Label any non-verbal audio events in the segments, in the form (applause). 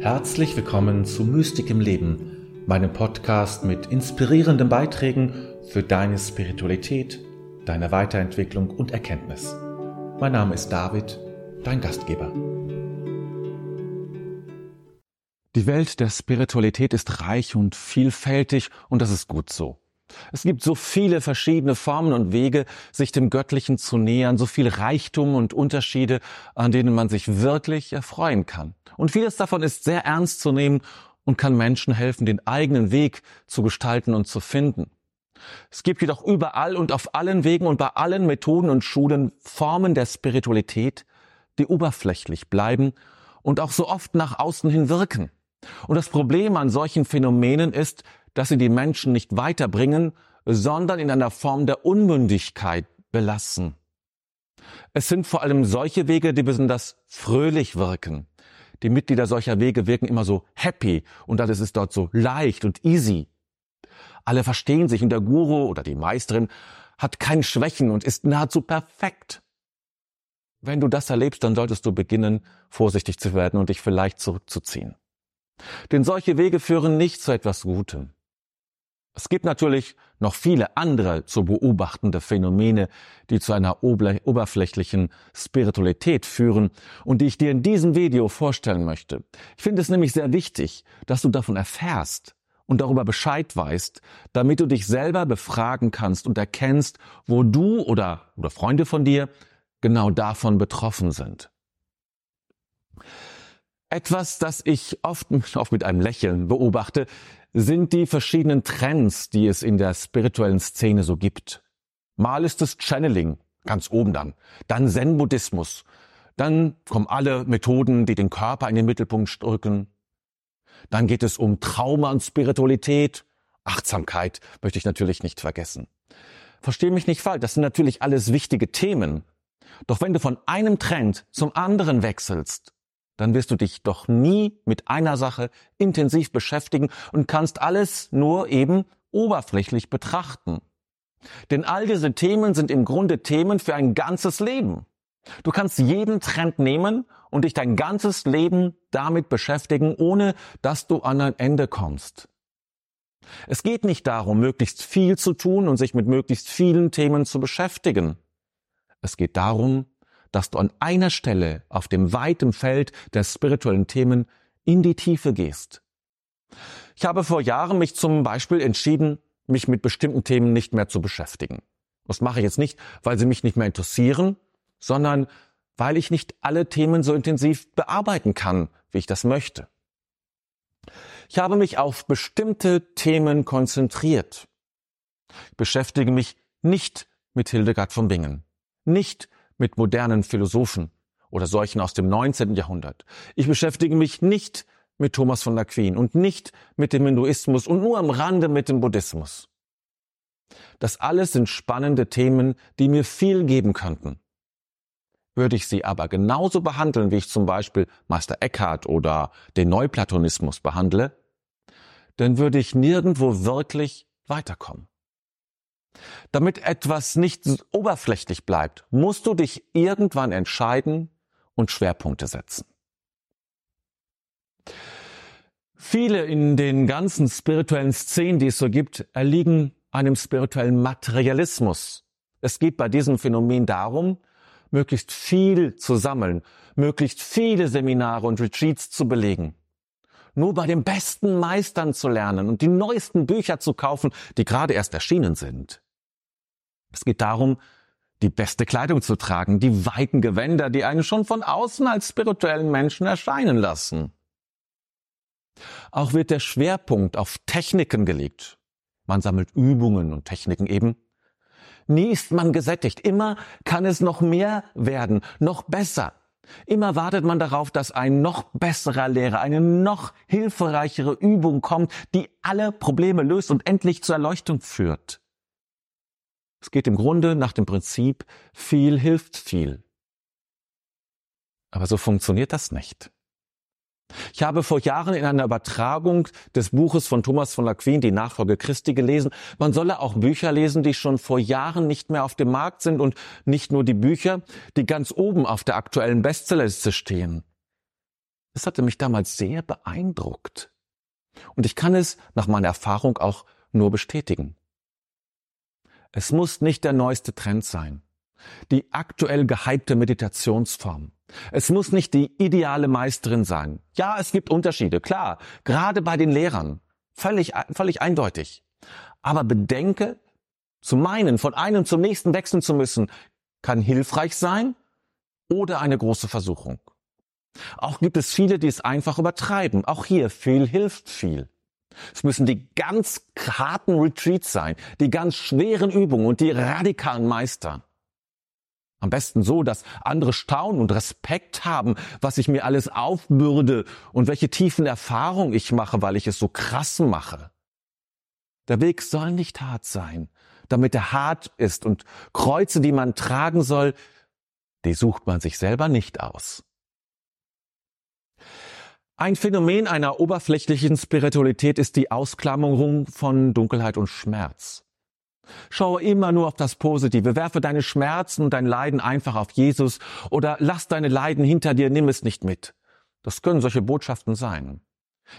Herzlich willkommen zu Mystik im Leben, meinem Podcast mit inspirierenden Beiträgen für deine Spiritualität, deine Weiterentwicklung und Erkenntnis. Mein Name ist David, dein Gastgeber. Die Welt der Spiritualität ist reich und vielfältig und das ist gut so. Es gibt so viele verschiedene Formen und Wege, sich dem Göttlichen zu nähern, so viel Reichtum und Unterschiede, an denen man sich wirklich erfreuen kann. Und vieles davon ist sehr ernst zu nehmen und kann Menschen helfen, den eigenen Weg zu gestalten und zu finden. Es gibt jedoch überall und auf allen Wegen und bei allen Methoden und Schulen Formen der Spiritualität, die oberflächlich bleiben und auch so oft nach außen hin wirken. Und das Problem an solchen Phänomenen ist, dass sie die Menschen nicht weiterbringen, sondern in einer Form der Unmündigkeit belassen. Es sind vor allem solche Wege, die besonders fröhlich wirken. Die Mitglieder solcher Wege wirken immer so happy und alles ist dort so leicht und easy. Alle verstehen sich und der Guru oder die Meisterin hat keine Schwächen und ist nahezu perfekt. Wenn du das erlebst, dann solltest du beginnen, vorsichtig zu werden und dich vielleicht zurückzuziehen. Denn solche Wege führen nicht zu etwas Gutem. Es gibt natürlich noch viele andere zu beobachtende Phänomene, die zu einer oberflächlichen Spiritualität führen und die ich dir in diesem Video vorstellen möchte. Ich finde es nämlich sehr wichtig, dass du davon erfährst und darüber Bescheid weißt, damit du dich selber befragen kannst und erkennst, wo du oder, oder Freunde von dir genau davon betroffen sind. Etwas, das ich oft, (laughs) oft mit einem Lächeln beobachte, sind die verschiedenen Trends, die es in der spirituellen Szene so gibt. Mal ist es Channeling, ganz oben dann, dann Zen-Buddhismus, dann kommen alle Methoden, die den Körper in den Mittelpunkt drücken. Dann geht es um Trauma und Spiritualität, Achtsamkeit möchte ich natürlich nicht vergessen. Versteh mich nicht falsch, das sind natürlich alles wichtige Themen. Doch wenn du von einem Trend zum anderen wechselst, dann wirst du dich doch nie mit einer Sache intensiv beschäftigen und kannst alles nur eben oberflächlich betrachten. Denn all diese Themen sind im Grunde Themen für ein ganzes Leben. Du kannst jeden Trend nehmen und dich dein ganzes Leben damit beschäftigen, ohne dass du an ein Ende kommst. Es geht nicht darum, möglichst viel zu tun und sich mit möglichst vielen Themen zu beschäftigen. Es geht darum, dass du an einer Stelle auf dem weiten Feld der spirituellen Themen in die Tiefe gehst. Ich habe vor Jahren mich zum Beispiel entschieden, mich mit bestimmten Themen nicht mehr zu beschäftigen. Das mache ich jetzt nicht, weil sie mich nicht mehr interessieren, sondern weil ich nicht alle Themen so intensiv bearbeiten kann, wie ich das möchte. Ich habe mich auf bestimmte Themen konzentriert. Ich beschäftige mich nicht mit Hildegard von Bingen, nicht mit modernen Philosophen oder solchen aus dem 19. Jahrhundert. Ich beschäftige mich nicht mit Thomas von Aquin und nicht mit dem Hinduismus und nur am Rande mit dem Buddhismus. Das alles sind spannende Themen, die mir viel geben könnten. Würde ich sie aber genauso behandeln, wie ich zum Beispiel Meister Eckhart oder den Neuplatonismus behandle, dann würde ich nirgendwo wirklich weiterkommen. Damit etwas nicht oberflächlich bleibt, musst du dich irgendwann entscheiden und Schwerpunkte setzen. Viele in den ganzen spirituellen Szenen, die es so gibt, erliegen einem spirituellen Materialismus. Es geht bei diesem Phänomen darum, möglichst viel zu sammeln, möglichst viele Seminare und Retreats zu belegen. Nur bei den besten Meistern zu lernen und die neuesten Bücher zu kaufen, die gerade erst erschienen sind. Es geht darum, die beste Kleidung zu tragen, die weiten Gewänder, die einen schon von außen als spirituellen Menschen erscheinen lassen. Auch wird der Schwerpunkt auf Techniken gelegt. Man sammelt Übungen und Techniken eben. Nie ist man gesättigt. Immer kann es noch mehr werden, noch besser. Immer wartet man darauf, dass ein noch besserer Lehrer, eine noch hilfreichere Übung kommt, die alle Probleme löst und endlich zur Erleuchtung führt. Es geht im Grunde nach dem Prinzip, viel hilft viel. Aber so funktioniert das nicht. Ich habe vor Jahren in einer Übertragung des Buches von Thomas von Aquin, die Nachfolge Christi, gelesen, man solle auch Bücher lesen, die schon vor Jahren nicht mehr auf dem Markt sind und nicht nur die Bücher, die ganz oben auf der aktuellen Bestsellerliste stehen. Das hatte mich damals sehr beeindruckt. Und ich kann es nach meiner Erfahrung auch nur bestätigen. Es muss nicht der neueste Trend sein, die aktuell gehypte Meditationsform. Es muss nicht die ideale Meisterin sein. Ja, es gibt Unterschiede, klar, gerade bei den Lehrern. Völlig, völlig eindeutig. Aber bedenke, zu meinen, von einem zum nächsten wechseln zu müssen, kann hilfreich sein oder eine große Versuchung. Auch gibt es viele, die es einfach übertreiben. Auch hier viel hilft viel. Es müssen die ganz harten Retreats sein, die ganz schweren Übungen und die radikalen Meister. Am besten so, dass andere staunen und Respekt haben, was ich mir alles aufbürde und welche tiefen Erfahrungen ich mache, weil ich es so krass mache. Der Weg soll nicht hart sein, damit er hart ist und Kreuze, die man tragen soll, die sucht man sich selber nicht aus. Ein Phänomen einer oberflächlichen Spiritualität ist die Ausklammerung von Dunkelheit und Schmerz. Schaue immer nur auf das Positive, werfe deine Schmerzen und dein Leiden einfach auf Jesus oder lass deine Leiden hinter dir, nimm es nicht mit. Das können solche Botschaften sein.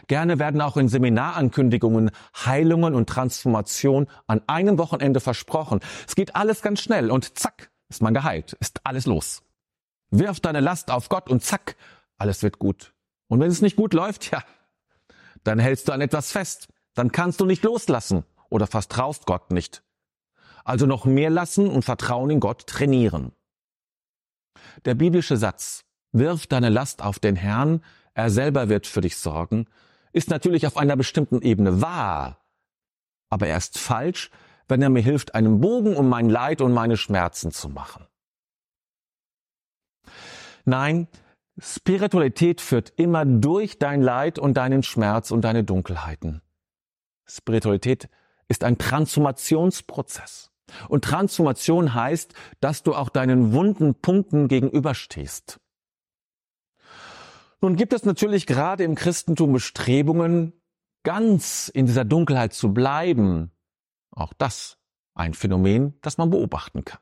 Gerne werden auch in Seminarankündigungen Heilungen und Transformation an einem Wochenende versprochen. Es geht alles ganz schnell und zack, ist man geheilt, ist alles los. Wirf deine Last auf Gott und zack, alles wird gut. Und wenn es nicht gut läuft, ja, dann hältst du an etwas fest. Dann kannst du nicht loslassen oder vertraust Gott nicht. Also noch mehr lassen und Vertrauen in Gott trainieren. Der biblische Satz, wirf deine Last auf den Herrn, er selber wird für dich sorgen, ist natürlich auf einer bestimmten Ebene wahr. Aber er ist falsch, wenn er mir hilft, einen Bogen um mein Leid und meine Schmerzen zu machen. Nein, Spiritualität führt immer durch dein Leid und deinen Schmerz und deine Dunkelheiten. Spiritualität ist ein Transformationsprozess. Und Transformation heißt, dass du auch deinen wunden Punkten gegenüberstehst. Nun gibt es natürlich gerade im Christentum Bestrebungen, ganz in dieser Dunkelheit zu bleiben. Auch das ein Phänomen, das man beobachten kann.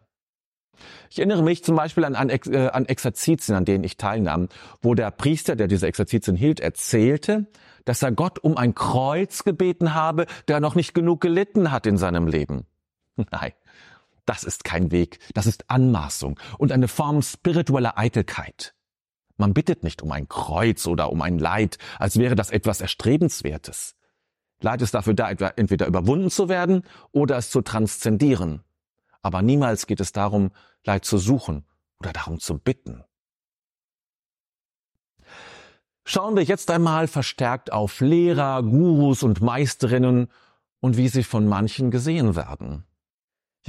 Ich erinnere mich zum Beispiel an, an, äh, an Exerzitien, an denen ich teilnahm, wo der Priester, der diese Exerzitien hielt, erzählte, dass er Gott um ein Kreuz gebeten habe, der noch nicht genug gelitten hat in seinem Leben. (laughs) Nein, das ist kein Weg, das ist Anmaßung und eine Form spiritueller Eitelkeit. Man bittet nicht um ein Kreuz oder um ein Leid, als wäre das etwas Erstrebenswertes. Leid ist dafür da, entweder überwunden zu werden oder es zu transzendieren. Aber niemals geht es darum, Leid zu suchen oder darum zu bitten. Schauen wir jetzt einmal verstärkt auf Lehrer, Gurus und Meisterinnen und wie sie von manchen gesehen werden.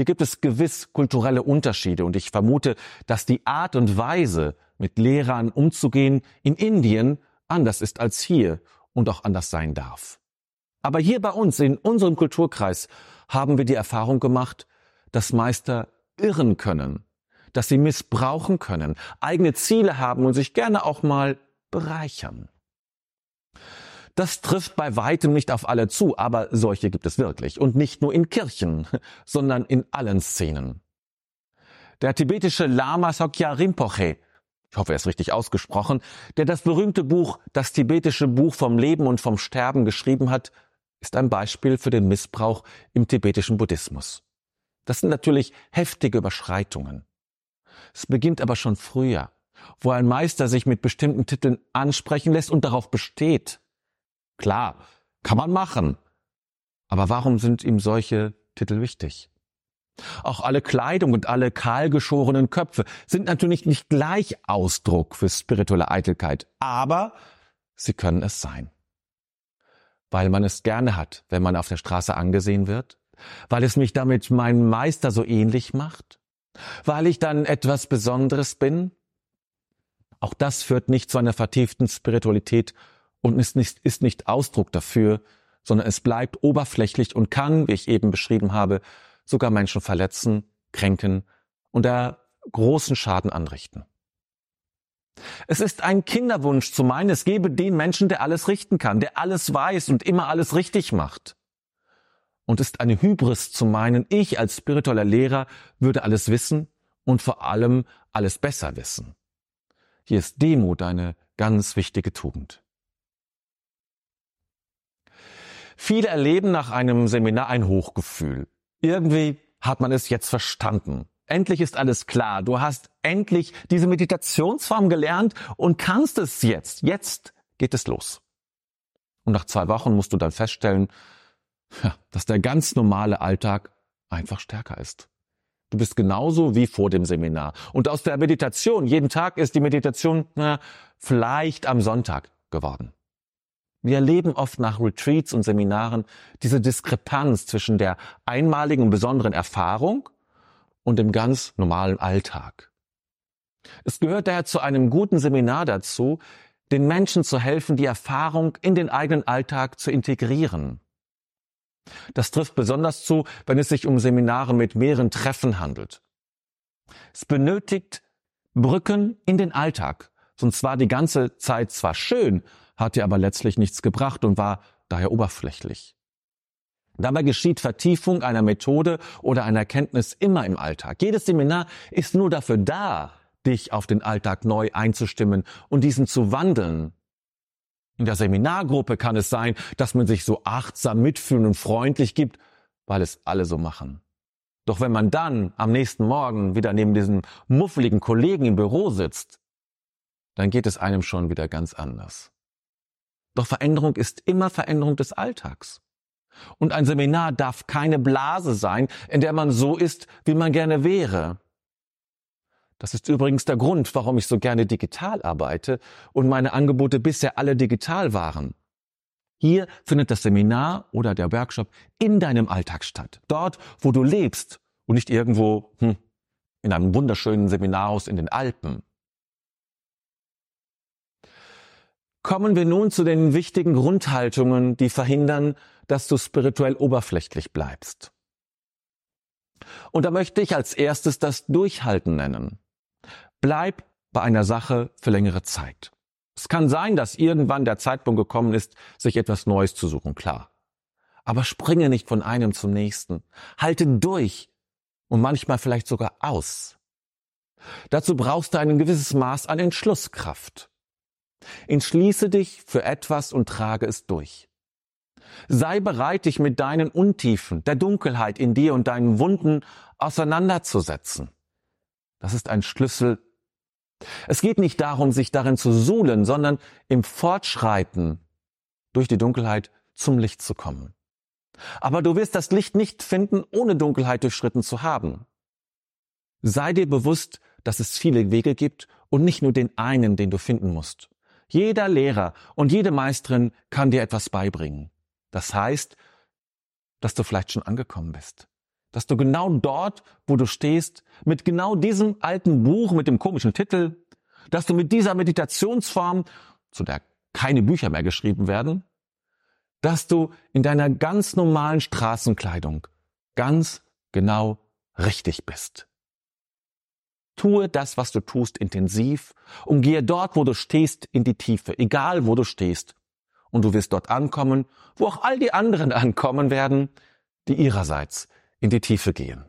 Hier gibt es gewiss kulturelle Unterschiede und ich vermute, dass die Art und Weise, mit Lehrern umzugehen, in Indien anders ist als hier und auch anders sein darf. Aber hier bei uns, in unserem Kulturkreis, haben wir die Erfahrung gemacht, dass Meister irren können, dass sie missbrauchen können, eigene Ziele haben und sich gerne auch mal bereichern. Das trifft bei weitem nicht auf alle zu, aber solche gibt es wirklich. Und nicht nur in Kirchen, (laughs) sondern in allen Szenen. Der tibetische Lama Sokya Rinpoche, ich hoffe, er ist richtig ausgesprochen, der das berühmte Buch, das tibetische Buch vom Leben und vom Sterben geschrieben hat, ist ein Beispiel für den Missbrauch im tibetischen Buddhismus. Das sind natürlich heftige Überschreitungen. Es beginnt aber schon früher, wo ein Meister sich mit bestimmten Titeln ansprechen lässt und darauf besteht. Klar, kann man machen. Aber warum sind ihm solche Titel wichtig? Auch alle Kleidung und alle kahlgeschorenen Köpfe sind natürlich nicht gleich Ausdruck für spirituelle Eitelkeit, aber sie können es sein. Weil man es gerne hat, wenn man auf der Straße angesehen wird, weil es mich damit meinem Meister so ähnlich macht? Weil ich dann etwas Besonderes bin? Auch das führt nicht zu einer vertieften Spiritualität und ist nicht, ist nicht Ausdruck dafür, sondern es bleibt oberflächlich und kann, wie ich eben beschrieben habe, sogar Menschen verletzen, kränken und da großen Schaden anrichten. Es ist ein Kinderwunsch zu meinen, es gebe den Menschen, der alles richten kann, der alles weiß und immer alles richtig macht und ist eine Hybris zu meinen, ich als spiritueller Lehrer würde alles wissen und vor allem alles besser wissen. Hier ist Demut eine ganz wichtige Tugend. Viele erleben nach einem Seminar ein Hochgefühl. Irgendwie hat man es jetzt verstanden. Endlich ist alles klar. Du hast endlich diese Meditationsform gelernt und kannst es jetzt. Jetzt geht es los. Und nach zwei Wochen musst du dann feststellen, dass der ganz normale Alltag einfach stärker ist. Du bist genauso wie vor dem Seminar. Und aus der Meditation, jeden Tag ist die Meditation na, vielleicht am Sonntag geworden. Wir erleben oft nach Retreats und Seminaren diese Diskrepanz zwischen der einmaligen und besonderen Erfahrung und dem ganz normalen Alltag. Es gehört daher zu einem guten Seminar dazu, den Menschen zu helfen, die Erfahrung in den eigenen Alltag zu integrieren. Das trifft besonders zu, wenn es sich um Seminare mit mehreren Treffen handelt. Es benötigt Brücken in den Alltag. Sonst war die ganze Zeit zwar schön, hat ihr aber letztlich nichts gebracht und war daher oberflächlich. Dabei geschieht Vertiefung einer Methode oder einer Erkenntnis immer im Alltag. Jedes Seminar ist nur dafür da, dich auf den Alltag neu einzustimmen und diesen zu wandeln. In der Seminargruppe kann es sein, dass man sich so achtsam, mitfühlend und freundlich gibt, weil es alle so machen. Doch wenn man dann am nächsten Morgen wieder neben diesem muffligen Kollegen im Büro sitzt, dann geht es einem schon wieder ganz anders. Doch Veränderung ist immer Veränderung des Alltags. Und ein Seminar darf keine Blase sein, in der man so ist, wie man gerne wäre. Das ist übrigens der Grund, warum ich so gerne digital arbeite und meine Angebote bisher alle digital waren. Hier findet das Seminar oder der Workshop in deinem Alltag statt. Dort, wo du lebst und nicht irgendwo hm, in einem wunderschönen Seminarhaus in den Alpen. Kommen wir nun zu den wichtigen Grundhaltungen, die verhindern, dass du spirituell oberflächlich bleibst. Und da möchte ich als erstes das Durchhalten nennen. Bleib bei einer Sache für längere Zeit. Es kann sein, dass irgendwann der Zeitpunkt gekommen ist, sich etwas Neues zu suchen, klar. Aber springe nicht von einem zum nächsten. Halte durch und manchmal vielleicht sogar aus. Dazu brauchst du ein gewisses Maß an Entschlusskraft. Entschließe dich für etwas und trage es durch. Sei bereit, dich mit deinen Untiefen, der Dunkelheit in dir und deinen Wunden auseinanderzusetzen. Das ist ein Schlüssel. Es geht nicht darum, sich darin zu suhlen, sondern im Fortschreiten durch die Dunkelheit zum Licht zu kommen. Aber du wirst das Licht nicht finden, ohne Dunkelheit durchschritten zu haben. Sei dir bewusst, dass es viele Wege gibt und nicht nur den einen, den du finden musst. Jeder Lehrer und jede Meisterin kann dir etwas beibringen. Das heißt, dass du vielleicht schon angekommen bist. Dass du genau dort, wo du stehst, mit genau diesem alten Buch mit dem komischen Titel, dass du mit dieser Meditationsform, zu der keine Bücher mehr geschrieben werden, dass du in deiner ganz normalen Straßenkleidung ganz genau richtig bist. Tue das, was du tust, intensiv und gehe dort, wo du stehst, in die Tiefe, egal wo du stehst und du wirst dort ankommen, wo auch all die anderen (laughs) ankommen werden, die ihrerseits in die Tiefe gehen.